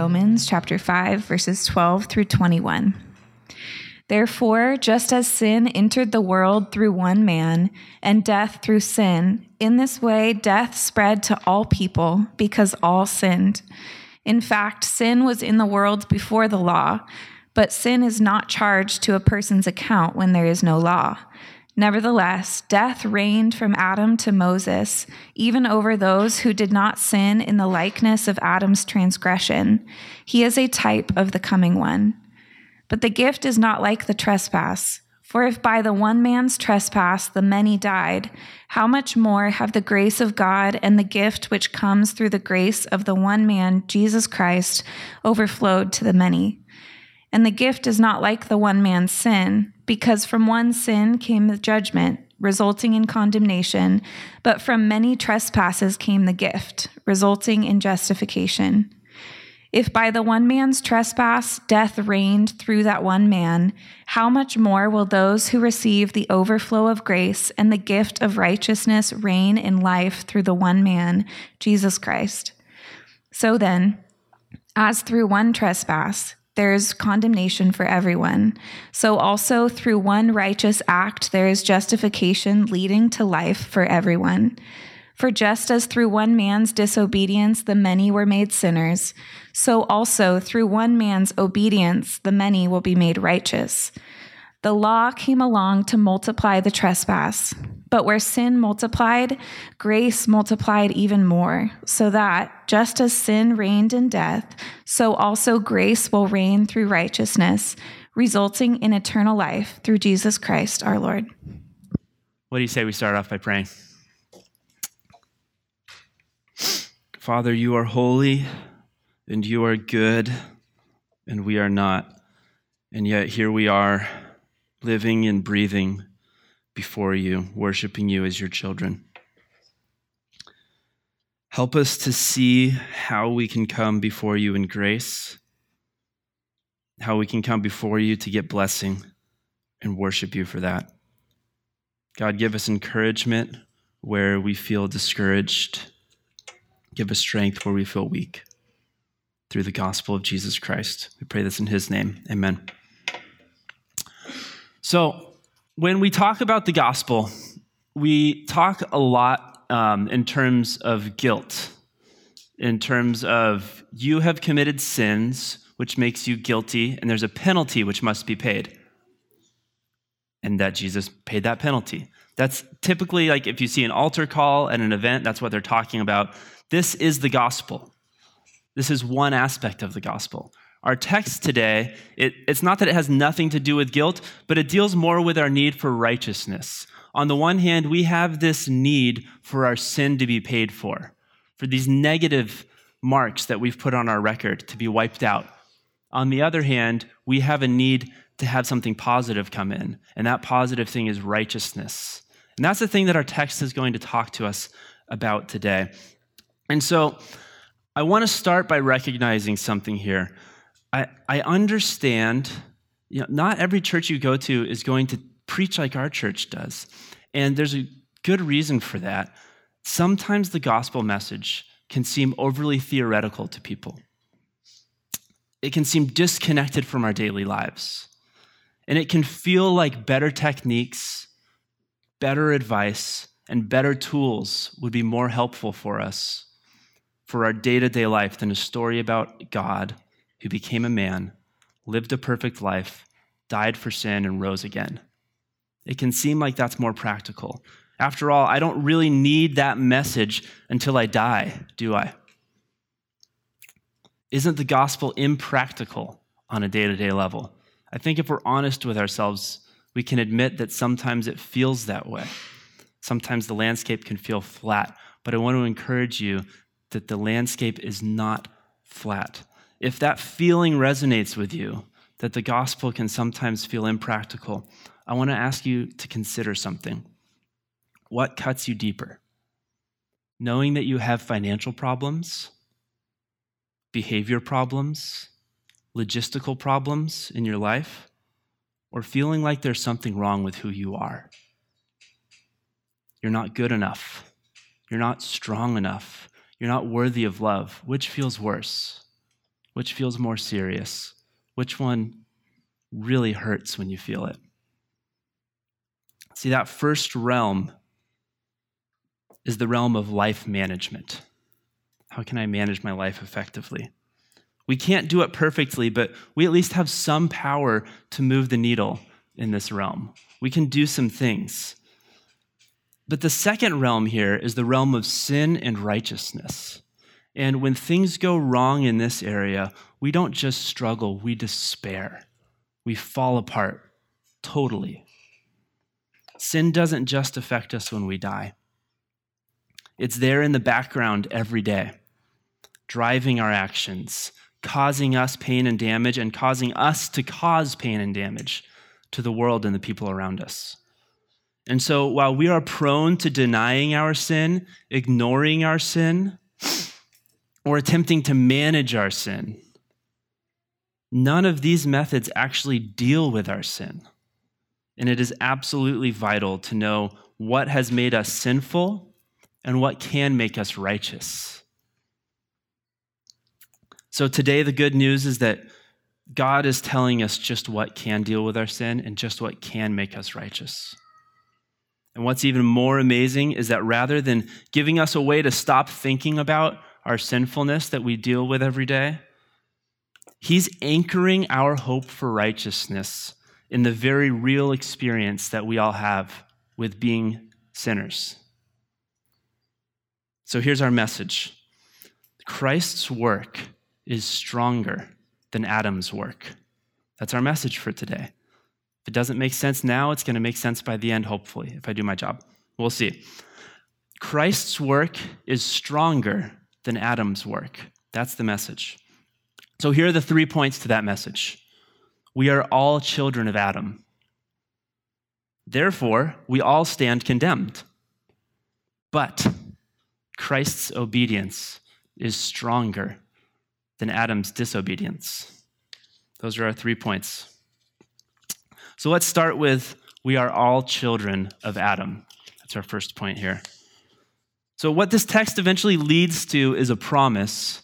Romans chapter 5, verses 12 through 21. Therefore, just as sin entered the world through one man, and death through sin, in this way death spread to all people because all sinned. In fact, sin was in the world before the law, but sin is not charged to a person's account when there is no law. Nevertheless, death reigned from Adam to Moses, even over those who did not sin in the likeness of Adam's transgression. He is a type of the coming one. But the gift is not like the trespass. For if by the one man's trespass the many died, how much more have the grace of God and the gift which comes through the grace of the one man, Jesus Christ, overflowed to the many? And the gift is not like the one man's sin, because from one sin came the judgment, resulting in condemnation, but from many trespasses came the gift, resulting in justification. If by the one man's trespass death reigned through that one man, how much more will those who receive the overflow of grace and the gift of righteousness reign in life through the one man, Jesus Christ? So then, as through one trespass, there is condemnation for everyone. So also through one righteous act, there is justification leading to life for everyone. For just as through one man's disobedience the many were made sinners, so also through one man's obedience the many will be made righteous. The law came along to multiply the trespass, but where sin multiplied, grace multiplied even more, so that, just as sin reigned in death, so also grace will reign through righteousness, resulting in eternal life through Jesus Christ our Lord. What do you say we start off by praying? Father, you are holy and you are good, and we are not. And yet here we are, living and breathing before you, worshiping you as your children. Help us to see how we can come before you in grace, how we can come before you to get blessing and worship you for that. God, give us encouragement where we feel discouraged Give us strength where we feel weak through the gospel of Jesus Christ. We pray this in his name. Amen. So, when we talk about the gospel, we talk a lot um, in terms of guilt, in terms of you have committed sins, which makes you guilty, and there's a penalty which must be paid. And that Jesus paid that penalty. That's typically like if you see an altar call at an event, that's what they're talking about. This is the gospel. This is one aspect of the gospel. Our text today, it, it's not that it has nothing to do with guilt, but it deals more with our need for righteousness. On the one hand, we have this need for our sin to be paid for, for these negative marks that we've put on our record to be wiped out. On the other hand, we have a need to have something positive come in, and that positive thing is righteousness. And that's the thing that our text is going to talk to us about today. And so I want to start by recognizing something here. I, I understand, you know, not every church you go to is going to preach like our church does. And there's a good reason for that. Sometimes the gospel message can seem overly theoretical to people. It can seem disconnected from our daily lives. And it can feel like better techniques, better advice, and better tools would be more helpful for us for our day to day life than a story about God who became a man, lived a perfect life, died for sin, and rose again. It can seem like that's more practical. After all, I don't really need that message until I die, do I? Isn't the gospel impractical on a day to day level? I think if we're honest with ourselves, we can admit that sometimes it feels that way. Sometimes the landscape can feel flat, but I want to encourage you that the landscape is not flat. If that feeling resonates with you, that the gospel can sometimes feel impractical, I want to ask you to consider something. What cuts you deeper? Knowing that you have financial problems, behavior problems, logistical problems in your life, or feeling like there's something wrong with who you are? You're not good enough. You're not strong enough. You're not worthy of love. Which feels worse? Which feels more serious? Which one really hurts when you feel it? See, that first realm is the realm of life management. How can I manage my life effectively? We can't do it perfectly, but we at least have some power to move the needle in this realm. We can do some things. But the second realm here is the realm of sin and righteousness. And when things go wrong in this area, we don't just struggle, we despair. We fall apart totally. Sin doesn't just affect us when we die, it's there in the background every day, driving our actions, causing us pain and damage, and causing us to cause pain and damage to the world and the people around us. And so, while we are prone to denying our sin, ignoring our sin, or attempting to manage our sin, none of these methods actually deal with our sin. And it is absolutely vital to know what has made us sinful and what can make us righteous. So, today, the good news is that God is telling us just what can deal with our sin and just what can make us righteous. And what's even more amazing is that rather than giving us a way to stop thinking about our sinfulness that we deal with every day, He's anchoring our hope for righteousness in the very real experience that we all have with being sinners. So here's our message Christ's work is stronger than Adam's work. That's our message for today. If it doesn't make sense now, it's going to make sense by the end, hopefully, if I do my job. We'll see. Christ's work is stronger than Adam's work. That's the message. So here are the three points to that message. We are all children of Adam. Therefore, we all stand condemned. But Christ's obedience is stronger than Adam's disobedience. Those are our three points. So let's start with we are all children of Adam. That's our first point here. So, what this text eventually leads to is a promise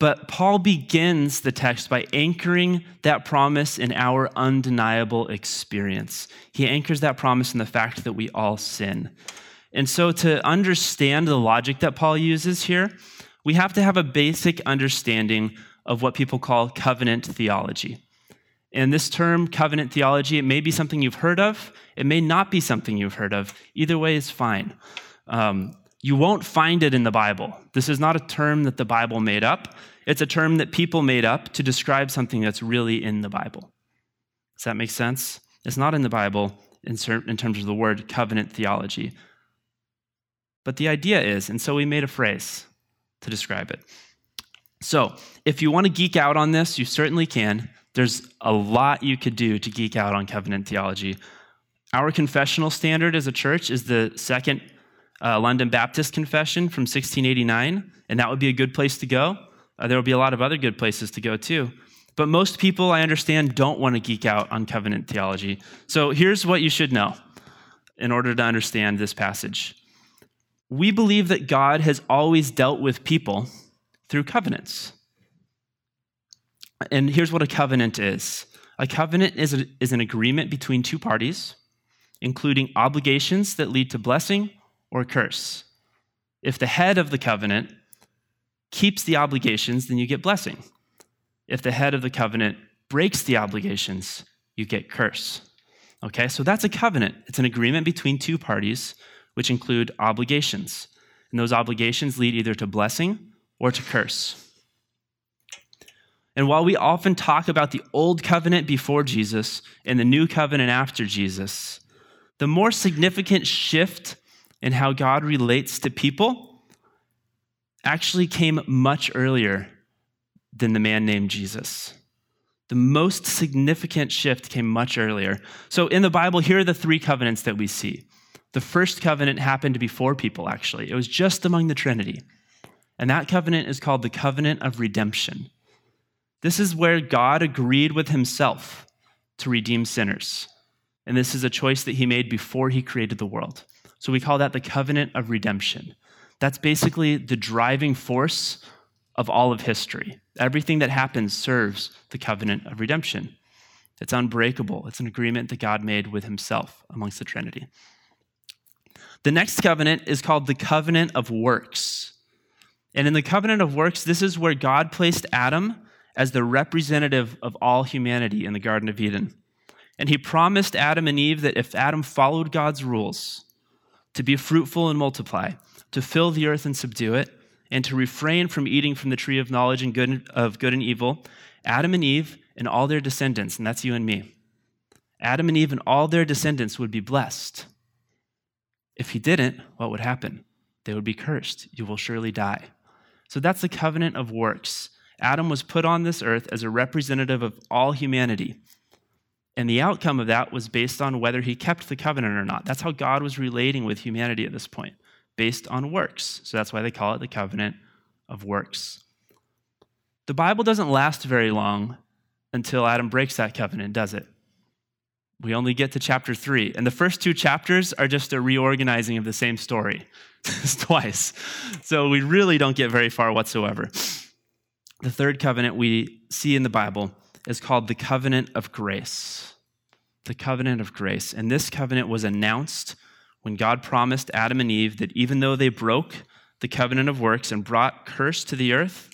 but Paul begins the text by anchoring that promise in our undeniable experience. He anchors that promise in the fact that we all sin. And so, to understand the logic that Paul uses here, we have to have a basic understanding of what people call covenant theology. And this term, covenant theology, it may be something you've heard of, it may not be something you've heard of. Either way is fine. Um, you won't find it in the Bible. This is not a term that the Bible made up. It's a term that people made up to describe something that's really in the Bible. Does that make sense? It's not in the Bible in, terms of the word covenant theology. But the idea is, and so we made a phrase to describe it. So, if you want to geek out on this, you certainly can. There's a lot you could do to geek out on covenant theology. Our confessional standard as a church is the second uh, London Baptist Confession from 1689, and that would be a good place to go. Uh, there will be a lot of other good places to go too. But most people, I understand, don't want to geek out on covenant theology. So here's what you should know in order to understand this passage. We believe that God has always dealt with people through covenants. And here's what a covenant is a covenant is, a, is an agreement between two parties, including obligations that lead to blessing or curse. If the head of the covenant keeps the obligations, then you get blessing. If the head of the covenant breaks the obligations, you get curse. Okay, so that's a covenant. It's an agreement between two parties which include obligations. And those obligations lead either to blessing or to curse. And while we often talk about the old covenant before Jesus and the new covenant after Jesus, the more significant shift and how God relates to people actually came much earlier than the man named Jesus. The most significant shift came much earlier. So in the Bible, here are the three covenants that we see. The first covenant happened before people, actually, it was just among the Trinity. And that covenant is called the covenant of redemption. This is where God agreed with himself to redeem sinners. And this is a choice that he made before he created the world. So we call that the covenant of redemption. That's basically the driving force of all of history. Everything that happens serves the covenant of redemption. It's unbreakable. It's an agreement that God made with himself amongst the Trinity. The next covenant is called the covenant of works. And in the covenant of works, this is where God placed Adam as the representative of all humanity in the Garden of Eden. And he promised Adam and Eve that if Adam followed God's rules, to be fruitful and multiply, to fill the earth and subdue it, and to refrain from eating from the tree of knowledge and good, of good and evil, Adam and Eve and all their descendants, and that's you and me, Adam and Eve and all their descendants would be blessed. If he didn't, what would happen? They would be cursed. You will surely die. So that's the covenant of works. Adam was put on this earth as a representative of all humanity. And the outcome of that was based on whether he kept the covenant or not. That's how God was relating with humanity at this point, based on works. So that's why they call it the covenant of works. The Bible doesn't last very long until Adam breaks that covenant, does it? We only get to chapter three. And the first two chapters are just a reorganizing of the same story twice. So we really don't get very far whatsoever. The third covenant we see in the Bible is called the covenant of grace. The covenant of grace. And this covenant was announced when God promised Adam and Eve that even though they broke the covenant of works and brought curse to the earth,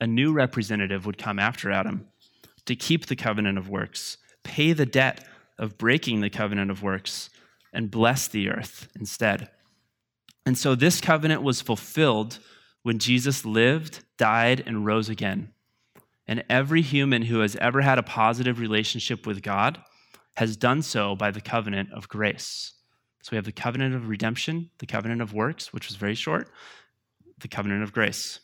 a new representative would come after Adam to keep the covenant of works, pay the debt of breaking the covenant of works, and bless the earth instead. And so this covenant was fulfilled when Jesus lived, died, and rose again. And every human who has ever had a positive relationship with God has done so by the covenant of grace. So we have the covenant of redemption, the covenant of works, which was very short, the covenant of grace.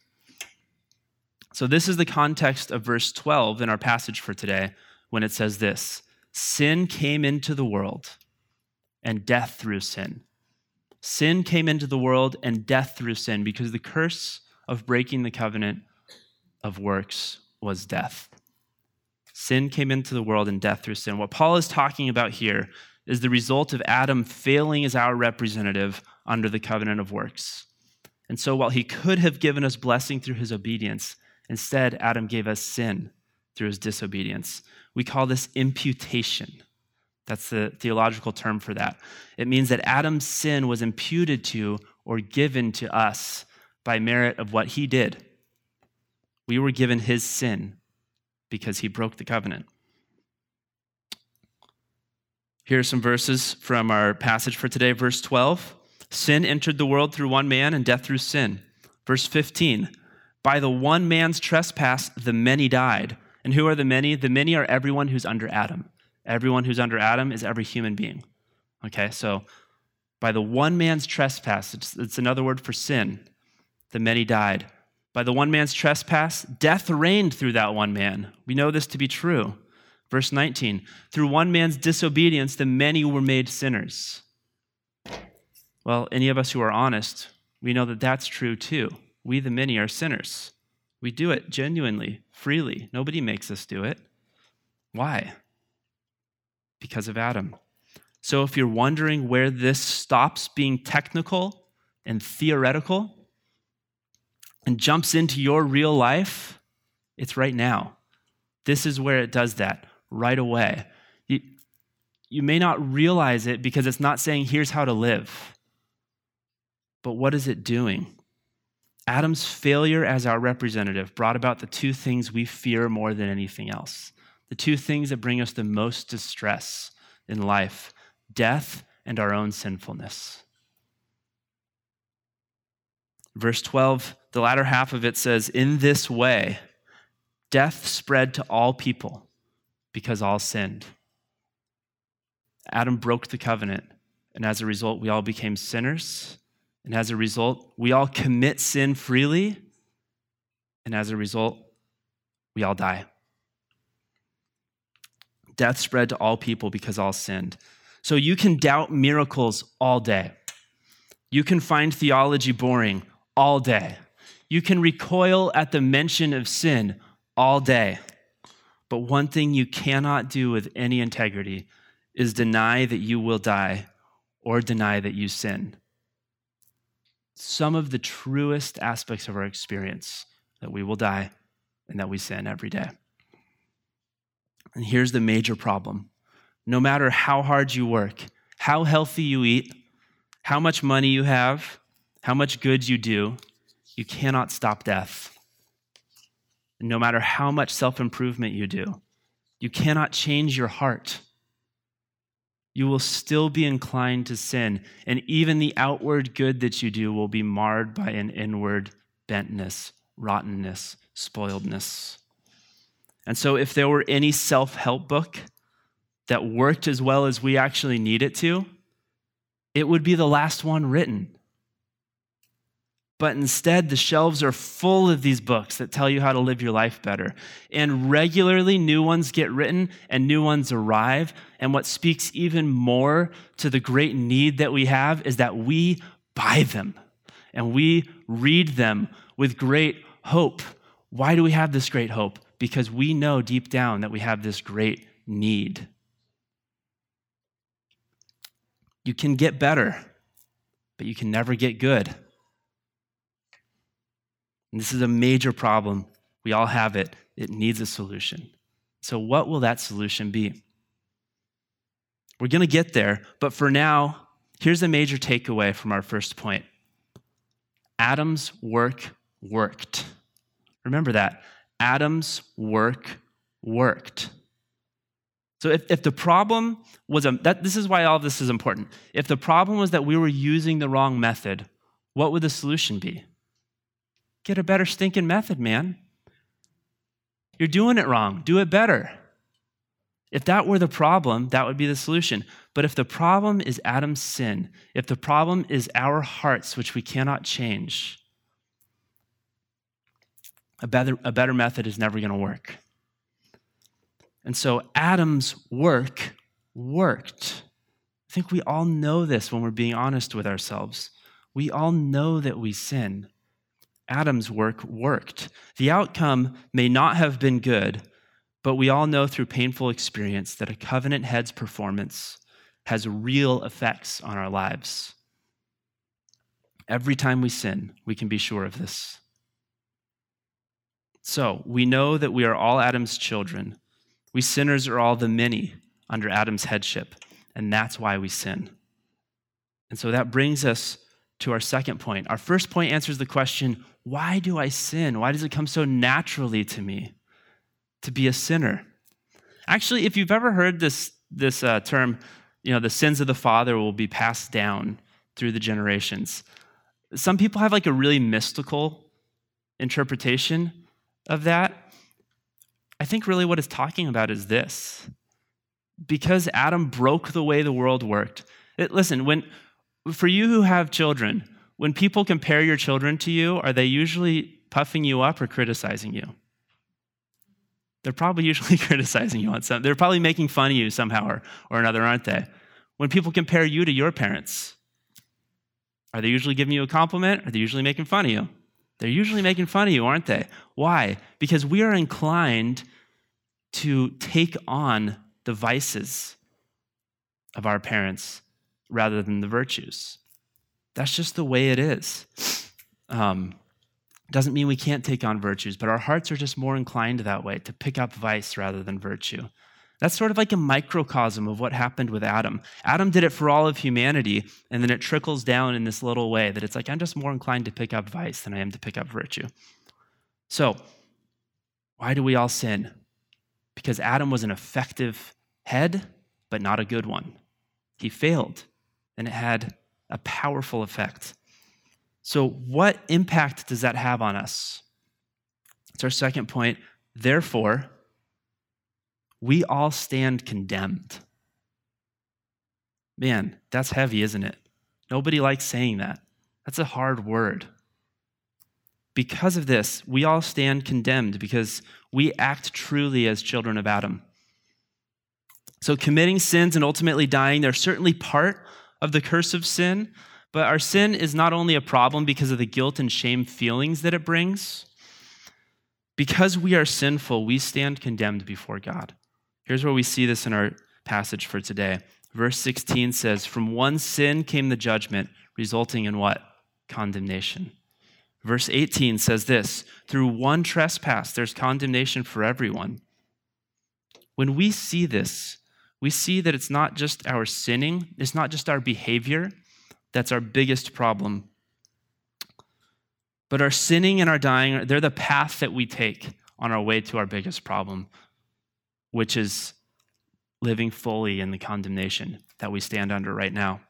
So, this is the context of verse 12 in our passage for today when it says this Sin came into the world, and death through sin. Sin came into the world, and death through sin, because the curse of breaking the covenant of works was death. Sin came into the world and death through sin. What Paul is talking about here is the result of Adam failing as our representative under the covenant of works. And so while he could have given us blessing through his obedience, instead, Adam gave us sin through his disobedience. We call this imputation. That's the theological term for that. It means that Adam's sin was imputed to or given to us by merit of what he did. We were given his sin because he broke the covenant. Here are some verses from our passage for today, verse 12. Sin entered the world through one man, and death through sin. Verse 15. By the one man's trespass, the many died. And who are the many? The many are everyone who's under Adam. Everyone who's under Adam is every human being. Okay, so by the one man's trespass, it's, it's another word for sin, the many died. By the one man's trespass, death reigned through that one man. We know this to be true. Verse 19 Through one man's disobedience, the many were made sinners. Well, any of us who are honest, we know that that's true too. We, the many, are sinners. We do it genuinely, freely. Nobody makes us do it. Why? Because of Adam. So if you're wondering where this stops being technical and theoretical, and jumps into your real life, it's right now. This is where it does that right away. You, you may not realize it because it's not saying, here's how to live. But what is it doing? Adam's failure as our representative brought about the two things we fear more than anything else. The two things that bring us the most distress in life death and our own sinfulness. Verse 12, the latter half of it says, In this way, death spread to all people because all sinned. Adam broke the covenant, and as a result, we all became sinners. And as a result, we all commit sin freely. And as a result, we all die. Death spread to all people because all sinned. So you can doubt miracles all day. You can find theology boring all day. You can recoil at the mention of sin all day. But one thing you cannot do with any integrity is deny that you will die or deny that you sin. Some of the truest aspects of our experience that we will die and that we sin every day. And here's the major problem no matter how hard you work, how healthy you eat, how much money you have, how much good you do, you cannot stop death. No matter how much self improvement you do, you cannot change your heart. You will still be inclined to sin, and even the outward good that you do will be marred by an inward bentness, rottenness, spoiledness. And so, if there were any self help book that worked as well as we actually need it to, it would be the last one written. But instead, the shelves are full of these books that tell you how to live your life better. And regularly, new ones get written and new ones arrive. And what speaks even more to the great need that we have is that we buy them and we read them with great hope. Why do we have this great hope? Because we know deep down that we have this great need. You can get better, but you can never get good. And this is a major problem. We all have it. It needs a solution. So, what will that solution be? We're going to get there, but for now, here's a major takeaway from our first point Adam's work worked. Remember that. Adam's work worked. So if, if the problem was a, that, this is why all of this is important. If the problem was that we were using the wrong method, what would the solution be? Get a better stinking method, man. You're doing it wrong. Do it better. If that were the problem, that would be the solution. But if the problem is Adam's sin, if the problem is our hearts, which we cannot change, a better, a better method is never going to work. And so Adam's work worked. I think we all know this when we're being honest with ourselves. We all know that we sin. Adam's work worked. The outcome may not have been good, but we all know through painful experience that a covenant head's performance has real effects on our lives. Every time we sin, we can be sure of this. So, we know that we are all Adam's children. We sinners are all the many under Adam's headship, and that's why we sin. And so that brings us to our second point. Our first point answers the question why do I sin? Why does it come so naturally to me to be a sinner? Actually, if you've ever heard this, this uh, term, you know, the sins of the father will be passed down through the generations. Some people have like a really mystical interpretation of that. I think really what it's talking about is this. Because Adam broke the way the world worked. It, listen, when for you who have children, when people compare your children to you, are they usually puffing you up or criticizing you? They're probably usually criticizing you on some. They're probably making fun of you somehow or, or another, aren't they? When people compare you to your parents, are they usually giving you a compliment? Are they usually making fun of you? They're usually making fun of you, aren't they? Why? Because we are inclined to take on the vices of our parents rather than the virtues. That's just the way it is. Um, doesn't mean we can't take on virtues, but our hearts are just more inclined that way, to pick up vice rather than virtue. That's sort of like a microcosm of what happened with Adam. Adam did it for all of humanity, and then it trickles down in this little way that it's like, I'm just more inclined to pick up vice than I am to pick up virtue. So, why do we all sin? Because Adam was an effective head, but not a good one. He failed, and it had a powerful effect. So, what impact does that have on us? It's our second point. Therefore, we all stand condemned. Man, that's heavy, isn't it? Nobody likes saying that. That's a hard word. Because of this, we all stand condemned because we act truly as children of Adam. So, committing sins and ultimately dying, they're certainly part of the curse of sin, but our sin is not only a problem because of the guilt and shame feelings that it brings. Because we are sinful, we stand condemned before God. Here's where we see this in our passage for today. Verse 16 says, From one sin came the judgment, resulting in what? Condemnation. Verse 18 says this Through one trespass, there's condemnation for everyone. When we see this, we see that it's not just our sinning, it's not just our behavior that's our biggest problem. But our sinning and our dying, they're the path that we take on our way to our biggest problem, which is living fully in the condemnation that we stand under right now.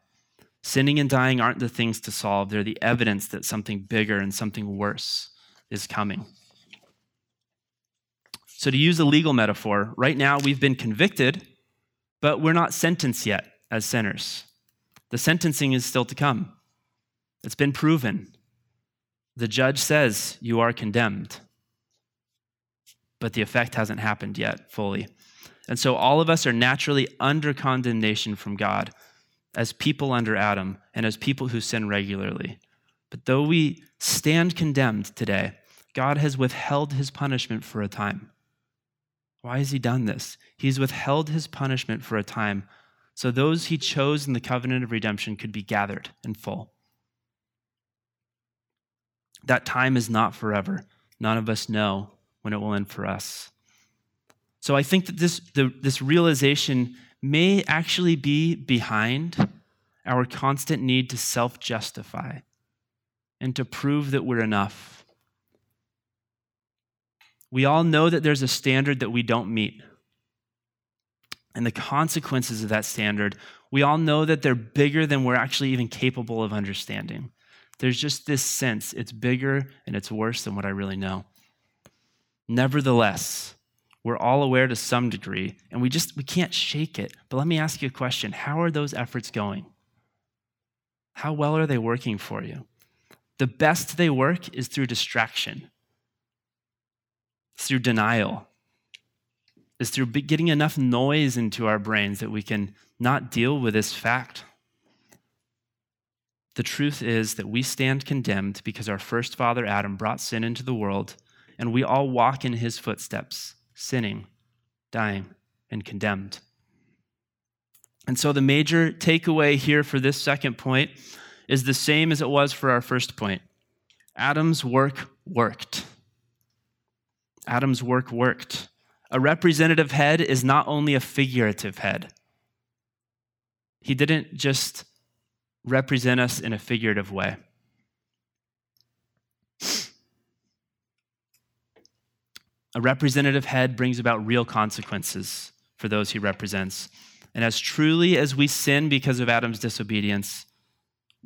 Sinning and dying aren't the things to solve, they're the evidence that something bigger and something worse is coming. So, to use a legal metaphor, right now we've been convicted, but we're not sentenced yet as sinners. The sentencing is still to come. It's been proven. The judge says you are condemned, but the effect hasn't happened yet fully. And so all of us are naturally under condemnation from God as people under Adam and as people who sin regularly. But though we stand condemned today, God has withheld his punishment for a time. Why has he done this? He's withheld his punishment for a time so those he chose in the covenant of redemption could be gathered in full. That time is not forever. None of us know when it will end for us. So I think that this, the, this realization may actually be behind our constant need to self justify and to prove that we're enough. We all know that there's a standard that we don't meet. And the consequences of that standard, we all know that they're bigger than we're actually even capable of understanding. There's just this sense it's bigger and it's worse than what I really know. Nevertheless, we're all aware to some degree, and we just we can't shake it. But let me ask you a question. How are those efforts going? How well are they working for you? The best they work is through distraction, through denial, It's through getting enough noise into our brains that we can not deal with this fact. The truth is that we stand condemned because our first father Adam brought sin into the world, and we all walk in his footsteps sinning, dying, and condemned. And so the major takeaway here for this second point is the same as it was for our first point Adam's work worked. Adam's work worked. A representative head is not only a figurative head, he didn't just represent us in a figurative way. A representative head brings about real consequences for those he represents. And as truly as we sin because of Adam's disobedience,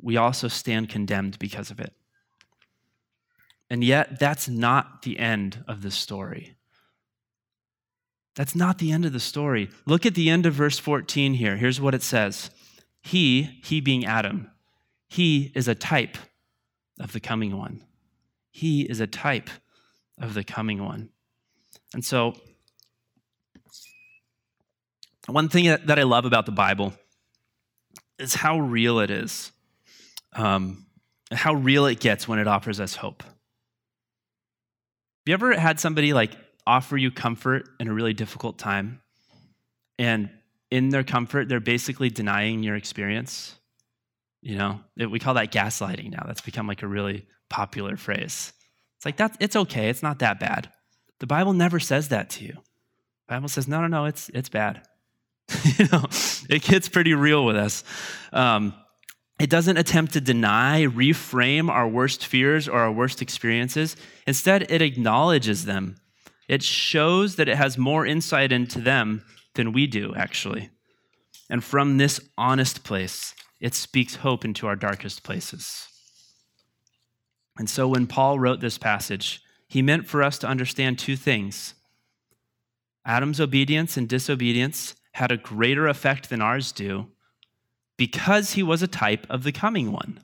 we also stand condemned because of it. And yet, that's not the end of the story. That's not the end of the story. Look at the end of verse 14 here. Here's what it says He, he being Adam, he is a type of the coming one. He is a type of the coming one. And so, one thing that, I love about the Bible is how real it is, um, how real it gets when it offers us hope. You ever had somebody like offer you comfort in a really difficult time, and in their comfort, they're basically denying your experience? You know, we call that gaslighting now. That's become like a really popular phrase. It's like that's it's okay. It's not that bad. The Bible never says that to you. The Bible says, no, no, no, it's, it's bad. you know, it gets pretty real with us. Um, it doesn't attempt to deny, reframe our worst fears or our worst experiences. Instead, it acknowledges them. It shows that it has more insight into them than we do, actually. And from this honest place, it speaks hope into our darkest places. And so when Paul wrote this passage, he meant for us to understand two things Adam's obedience and disobedience had a greater effect than ours do because he was a type of the coming one.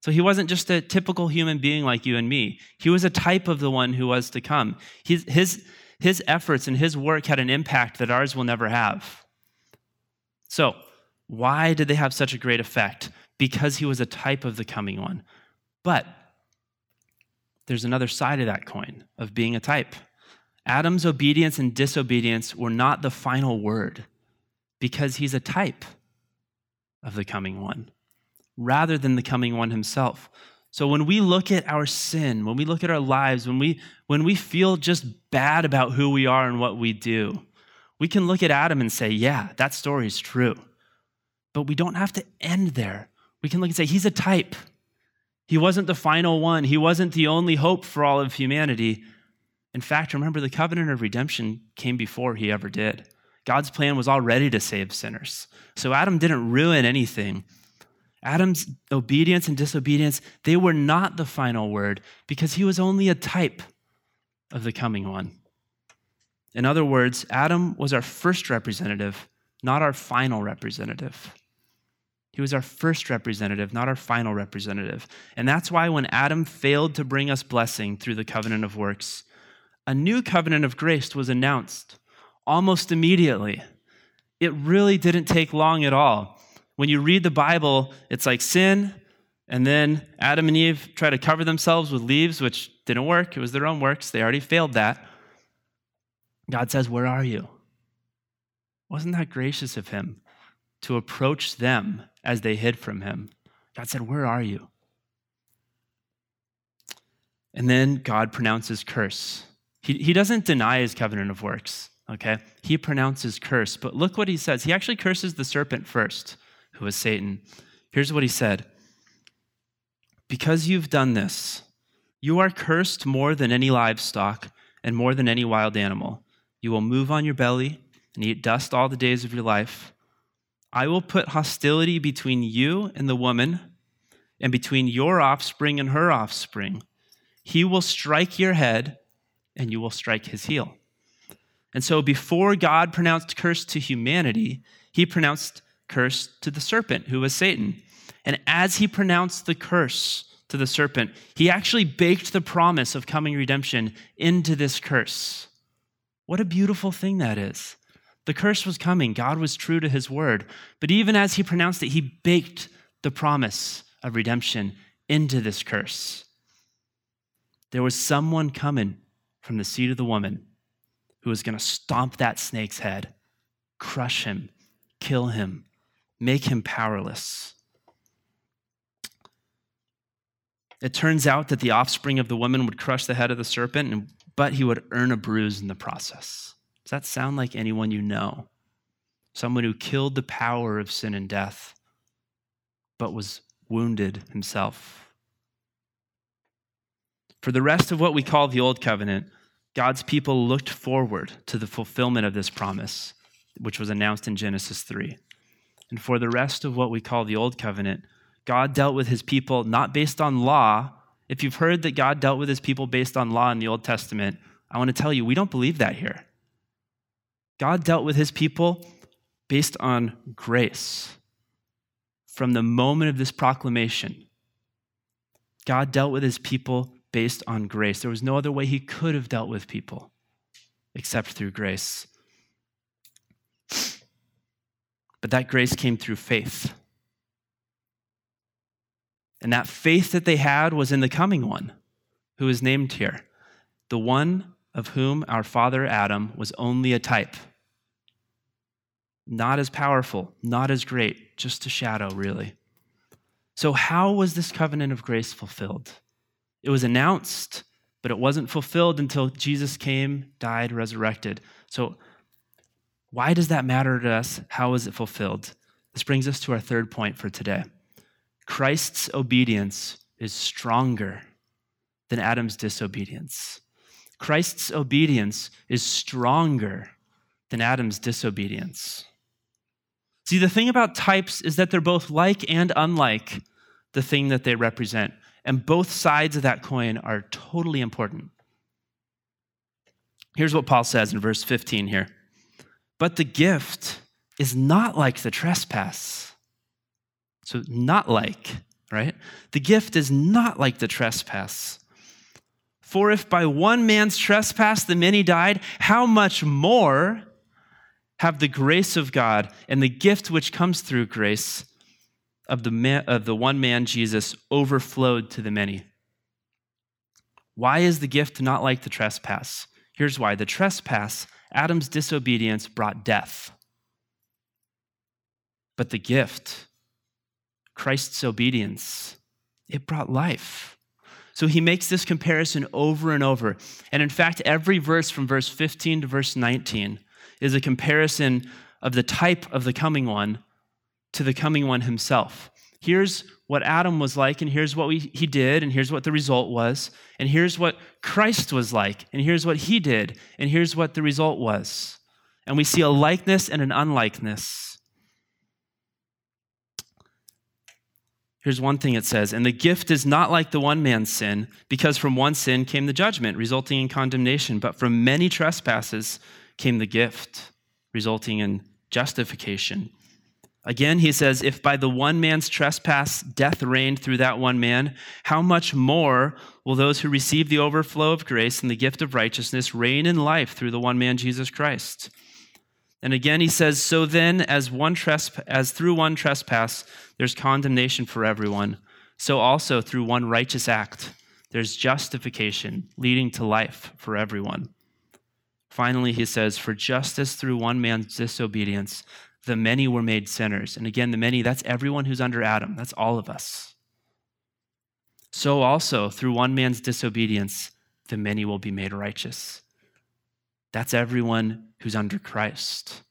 So he wasn't just a typical human being like you and me. He was a type of the one who was to come. His, his, his efforts and his work had an impact that ours will never have. So, why did they have such a great effect? Because he was a type of the coming one. But there's another side of that coin of being a type. Adam's obedience and disobedience were not the final word because he's a type of the coming one rather than the coming one himself. So when we look at our sin, when we look at our lives, when we when we feel just bad about who we are and what we do, we can look at Adam and say, "Yeah, that story is true." But we don't have to end there. We can look and say, "He's a type. He wasn't the final one. He wasn't the only hope for all of humanity." In fact, remember the covenant of redemption came before he ever did. God's plan was already to save sinners. So Adam didn't ruin anything. Adam's obedience and disobedience, they were not the final word because he was only a type of the coming one. In other words, Adam was our first representative, not our final representative. He was our first representative, not our final representative. And that's why when Adam failed to bring us blessing through the covenant of works, a new covenant of grace was announced almost immediately. It really didn't take long at all. When you read the Bible, it's like sin, and then Adam and Eve try to cover themselves with leaves, which didn't work. It was their own works. They already failed that. God says, Where are you? Wasn't that gracious of him to approach them as they hid from him? God said, Where are you? And then God pronounces curse. He, he doesn't deny his covenant of works, okay? He pronounces curse. But look what he says. He actually curses the serpent first who was Satan. Here's what he said Because you've done this, you are cursed more than any livestock and more than any wild animal. You will move on your belly and eat dust all the days of your life. I will put hostility between you and the woman, and between your offspring and her offspring. He will strike your head, and you will strike his heel. And so, before God pronounced curse to humanity, he pronounced curse to the serpent, who was Satan. And as he pronounced the curse to the serpent, he actually baked the promise of coming redemption into this curse. What a beautiful thing that is. The curse was coming, God was true to his word. But even as he pronounced it, he baked the promise of redemption into this curse. There was someone coming from the seed of the woman who was going to stomp that snake's head, crush him, kill him, make him powerless. It turns out that the offspring of the woman would crush the head of the serpent, but he would earn a bruise in the process. Does that sound like anyone you know? Someone who killed the power of sin and death, but was wounded himself. For the rest of what we call the Old Covenant, God's people looked forward to the fulfillment of this promise, which was announced in Genesis 3. And for the rest of what we call the Old Covenant, God dealt with his people not based on law. If you've heard that God dealt with his people based on law in the Old Testament, I want to tell you, we don't believe that here. God dealt with his people based on grace. From the moment of this proclamation, God dealt with his people based on grace. There was no other way he could have dealt with people except through grace. But that grace came through faith. And that faith that they had was in the coming one, who is named here, the one of whom our father Adam was only a type. Not as powerful, not as great, just a shadow, really. So, how was this covenant of grace fulfilled? It was announced, but it wasn't fulfilled until Jesus came, died, resurrected. So, why does that matter to us? How is it fulfilled? This brings us to our third point for today. Christ's obedience is stronger than Adam's disobedience. Christ's obedience is stronger than Adam's disobedience. See, the thing about types is that they're both like and unlike the thing that they represent. And both sides of that coin are totally important. Here's what Paul says in verse 15 here. But the gift is not like the trespass. So, not like, right? The gift is not like the trespass. For if by one man's trespass the many died, how much more have the grace of God and the gift which comes through grace of the, man, of the one man Jesus overflowed to the many? Why is the gift not like the trespass? Here's why the trespass Adam's disobedience brought death. But the gift, Christ's obedience, it brought life. So he makes this comparison over and over. And in fact, every verse from verse 15 to verse 19 is a comparison of the type of the coming one to the coming one himself. Here's what Adam was like, and here's what we, he did, and here's what the result was, and here's what Christ was like, and here's what he did, and here's what the result was. And we see a likeness and an unlikeness. Here's one thing it says, and the gift is not like the one man's sin, because from one sin came the judgment, resulting in condemnation, but from many trespasses came the gift, resulting in justification. Again, he says, If by the one man's trespass death reigned through that one man, how much more will those who receive the overflow of grace and the gift of righteousness reign in life through the one man, Jesus Christ? And again, he says, So then, as, one tresp- as through one trespass there's condemnation for everyone, so also through one righteous act there's justification leading to life for everyone. Finally, he says, For just as through one man's disobedience, the many were made sinners. And again, the many, that's everyone who's under Adam, that's all of us. So also, through one man's disobedience, the many will be made righteous. That's everyone who's under Christ.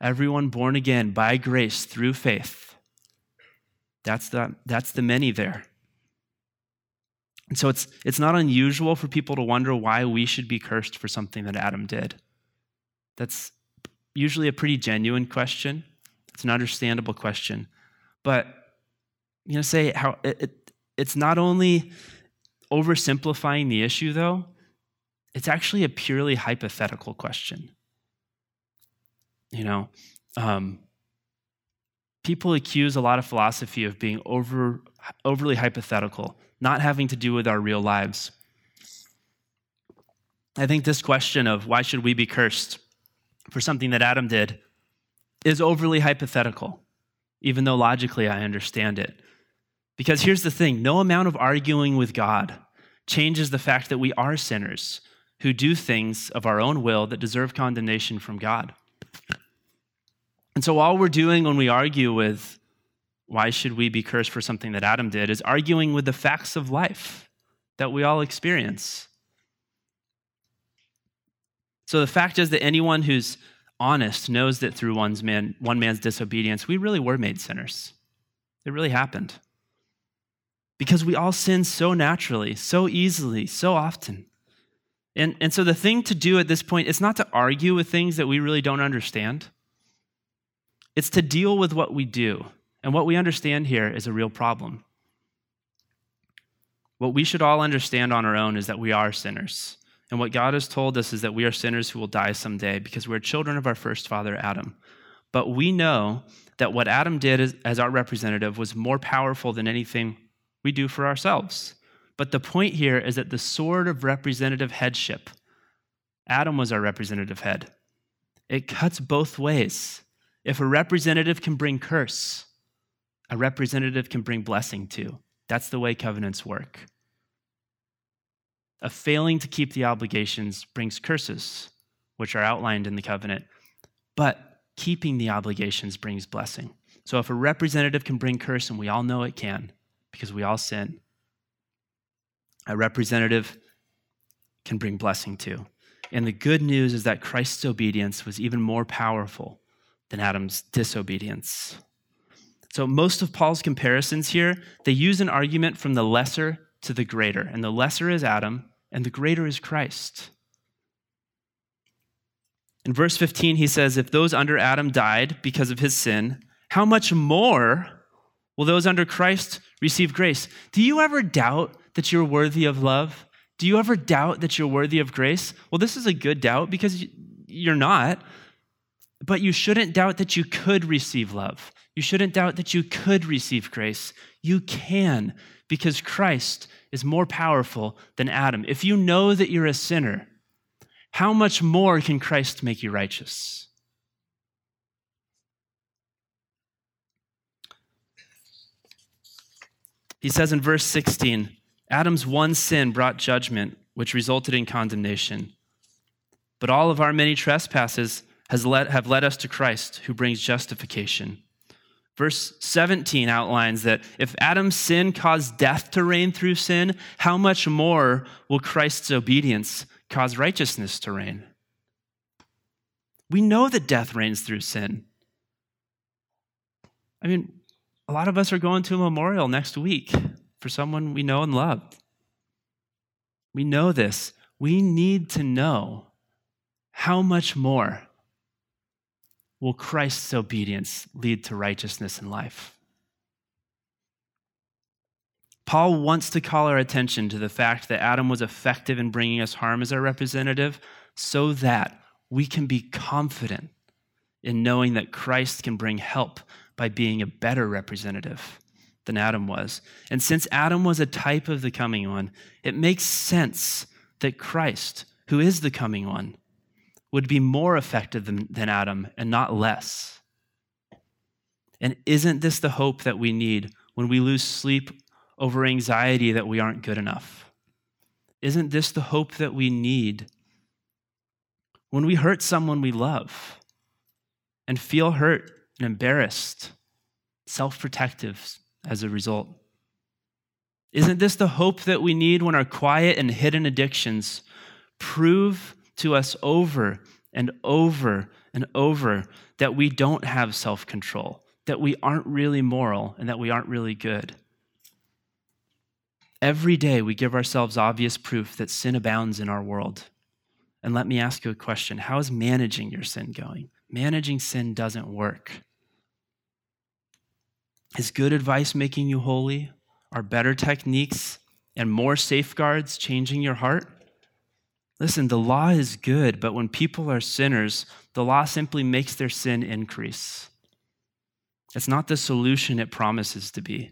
Everyone born again by grace through faith. That's the, that's the many there. And so it's, it's not unusual for people to wonder why we should be cursed for something that Adam did. That's usually a pretty genuine question. It's an understandable question. But, you know, say how it, it, it's not only oversimplifying the issue, though, it's actually a purely hypothetical question. You know, um, people accuse a lot of philosophy of being over, overly hypothetical, not having to do with our real lives. I think this question of why should we be cursed for something that Adam did is overly hypothetical, even though logically I understand it. Because here's the thing no amount of arguing with God changes the fact that we are sinners who do things of our own will that deserve condemnation from God. And so, all we're doing when we argue with why should we be cursed for something that Adam did is arguing with the facts of life that we all experience. So the fact is that anyone who's honest knows that through one's man, one man's disobedience, we really were made sinners. It really happened. Because we all sin so naturally, so easily, so often. And, and so the thing to do at this point is not to argue with things that we really don't understand. It's to deal with what we do. And what we understand here is a real problem. What we should all understand on our own is that we are sinners. And what God has told us is that we are sinners who will die someday because we're children of our first father, Adam. But we know that what Adam did as, our representative was more powerful than anything we do for ourselves. But the point here is that the sword of representative headship, Adam was our representative head. It cuts both ways. If a representative can bring curse, a representative can bring blessing too. That's the way covenants work of failing to keep the obligations brings curses, which are outlined in the covenant. But keeping the obligations brings blessing. So if a representative can bring curse, and we all know it can because we all sin, a representative can bring blessing too. And the good news is that Christ's obedience was even more powerful than Adam's disobedience. So most of Paul's comparisons here, they use an argument from the lesser to the greater. And the lesser is Adam, and the greater is Christ. In verse 15, he says, If those under Adam died because of his sin, how much more will those under Christ receive grace? Do you ever doubt that you're worthy of love? Do you ever doubt that you're worthy of grace? Well, this is a good doubt because you're not. But you shouldn't doubt that you could receive love. You shouldn't doubt that you could receive grace. You can because Christ is more powerful than Adam. If you know that you're a sinner, how much more can Christ make you righteous? He says in verse 16 Adam's one sin brought judgment, which resulted in condemnation. But all of our many trespasses has led, have led us to Christ, who brings justification. Verse 17 outlines that if Adam's sin caused death to reign through sin, how much more will Christ's obedience cause righteousness to reign? We know that death reigns through sin. I mean, a lot of us are going to a memorial next week for someone we know and love. We know this. We need to know how much more will Christ's obedience lead to righteousness in life? Paul wants to call our attention to the fact that Adam was effective in bringing us harm as our representative so that we can be confident in knowing that Christ can bring help by being a better representative than Adam was. And since Adam was a type of the coming one, it makes sense that Christ, who is the coming one, would be more effective than, than Adam and not less. And isn't this the hope that we need when we lose sleep over anxiety that we aren't good enough? Isn't this the hope that we need when we hurt someone we love and feel hurt and embarrassed, self protective as a result? Isn't this the hope that we need when our quiet and hidden addictions prove to us over and over and over that we don't have self control, that we aren't really moral, and that we aren't really good. Every day we give ourselves obvious proof that sin abounds in our world. And let me ask you a question How is managing your sin going? Managing sin doesn't work. Is good advice making you holy? Are better techniques and more safeguards changing your heart? Listen, the law is good, but when people are sinners, the law simply makes their sin increase. It's not the solution it promises to be.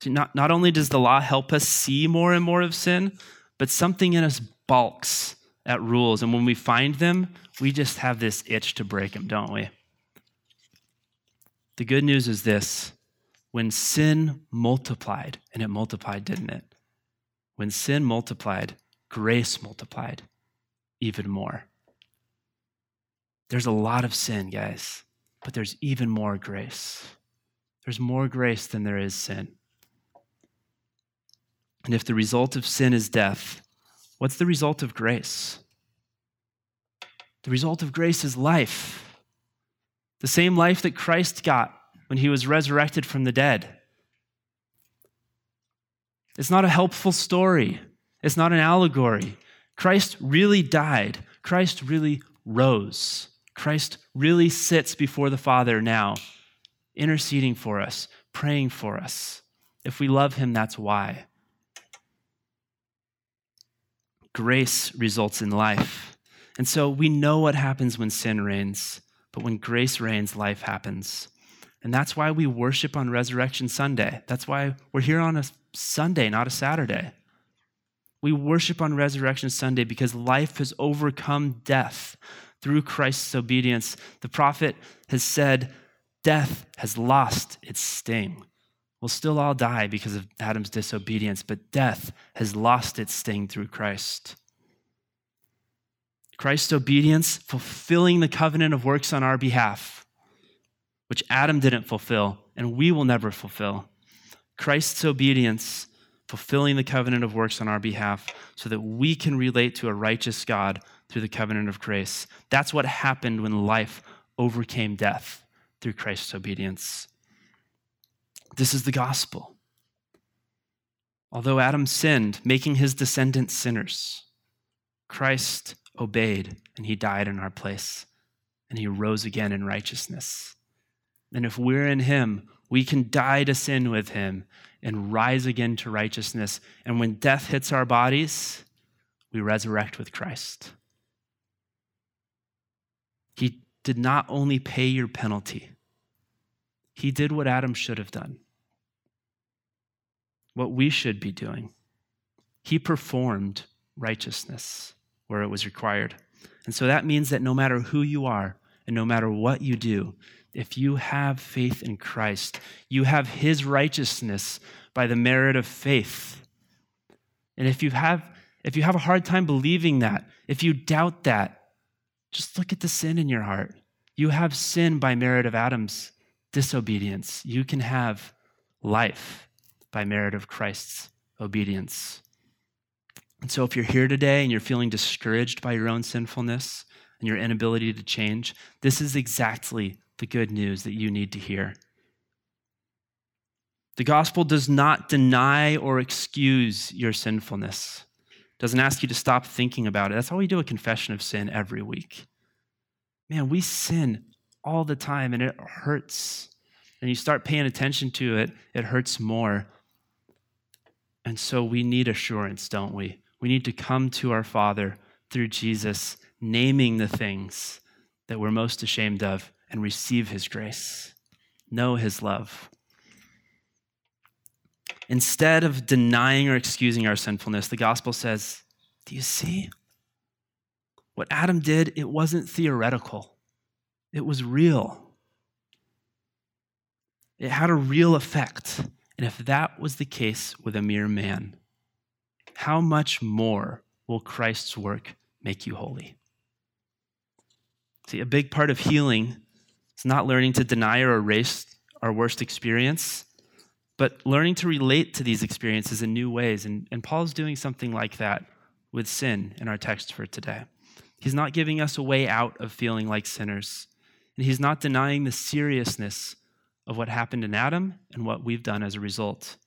See, not, not only does the law help us see more and more of sin, but something in us balks at rules. And when we find them, we just have this itch to break them, don't we? The good news is this when sin multiplied, and it multiplied, didn't it? When sin multiplied, grace multiplied even more. There's a lot of sin, guys, but there's even more grace. There's more grace than there is sin. And if the result of sin is death, what's the result of grace? The result of grace is life. The same life that Christ got when he was resurrected from the dead. It's not a helpful story. It's not an allegory. Christ really died. Christ really rose. Christ really sits before the Father now, interceding for us, praying for us. If we love him, that's why. Grace results in life. And so we know what happens when sin reigns, but when grace reigns, life happens. And that's why we worship on Resurrection Sunday. That's why we're here on a Sunday, not a Saturday. We worship on Resurrection Sunday because life has overcome death through Christ's obedience. The prophet has said, Death has lost its sting. We'll still all die because of Adam's disobedience, but death has lost its sting through Christ. Christ's obedience, fulfilling the covenant of works on our behalf, which Adam didn't fulfill and we will never fulfill. Christ's obedience fulfilling the covenant of works on our behalf so that we can relate to a righteous God through the covenant of grace. That's what happened when life overcame death through Christ's obedience. This is the gospel. Although Adam sinned, making his descendants sinners, Christ obeyed and he died in our place and he rose again in righteousness. And if we're in him, we can die to sin with him and rise again to righteousness. And when death hits our bodies, we resurrect with Christ. He did not only pay your penalty, he did what Adam should have done, what we should be doing. He performed righteousness where it was required. And so that means that no matter who you are and no matter what you do, if you have faith in Christ, you have his righteousness by the merit of faith. And if you have if you have a hard time believing that, if you doubt that, just look at the sin in your heart. You have sin by merit of Adam's disobedience. You can have life by merit of Christ's obedience. And so, if you're here today and you're feeling discouraged by your own sinfulness and your inability to change, this is exactly the good news that you need to hear. The gospel does not deny or excuse your sinfulness. It doesn't ask you to stop thinking about it. That's why we do a confession of sin every week. Man, we sin all the time and it hurts. And you start paying attention to it, it hurts more. And so we need assurance, don't we? We need to come to our Father through Jesus, naming the things that we're most ashamed of and receive His grace, know His love. Instead of denying or excusing our sinfulness, the gospel says, Do you see? What Adam did, it wasn't theoretical, it was real. It had a real effect. And if that was the case with a mere man, how much more will Christ's work make you holy? See, a big part of healing is not learning to deny or erase our worst experience, but learning to relate to these experiences in new ways. And, and Paul's doing something like that with sin in our text for today. He's not giving us a way out of feeling like sinners, and he's not denying the seriousness of what happened in Adam and what we've done as a result.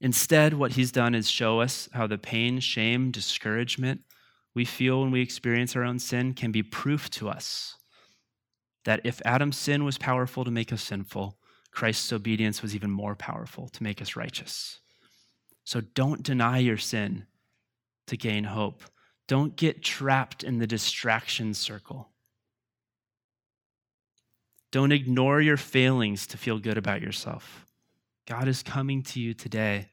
Instead, what he's done is show us how the pain, shame, discouragement we feel when we experience our own sin can be proof to us that if Adam's sin was powerful to make us sinful, Christ's obedience was even more powerful to make us righteous. So don't deny your sin to gain hope. Don't get trapped in the distraction circle. Don't ignore your failings to feel good about yourself. God is coming to you today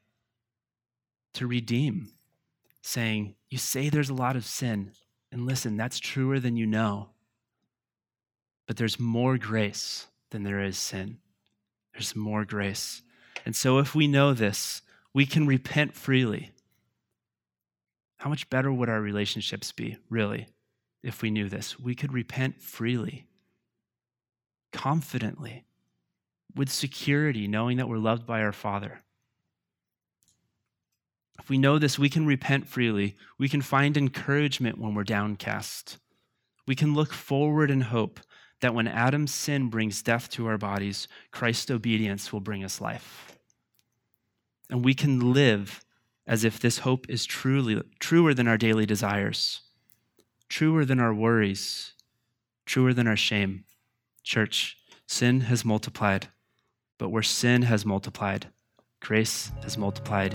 to redeem, saying, You say there's a lot of sin. And listen, that's truer than you know. But there's more grace than there is sin. There's more grace. And so if we know this, we can repent freely. How much better would our relationships be, really, if we knew this? We could repent freely, confidently, with security, knowing that we're loved by our Father. If we know this, we can repent freely. We can find encouragement when we're downcast. We can look forward in hope that when Adam's sin brings death to our bodies, Christ's obedience will bring us life. And we can live as if this hope is truly truer than our daily desires, truer than our worries, truer than our shame. Church, sin has multiplied, but where sin has multiplied, grace has multiplied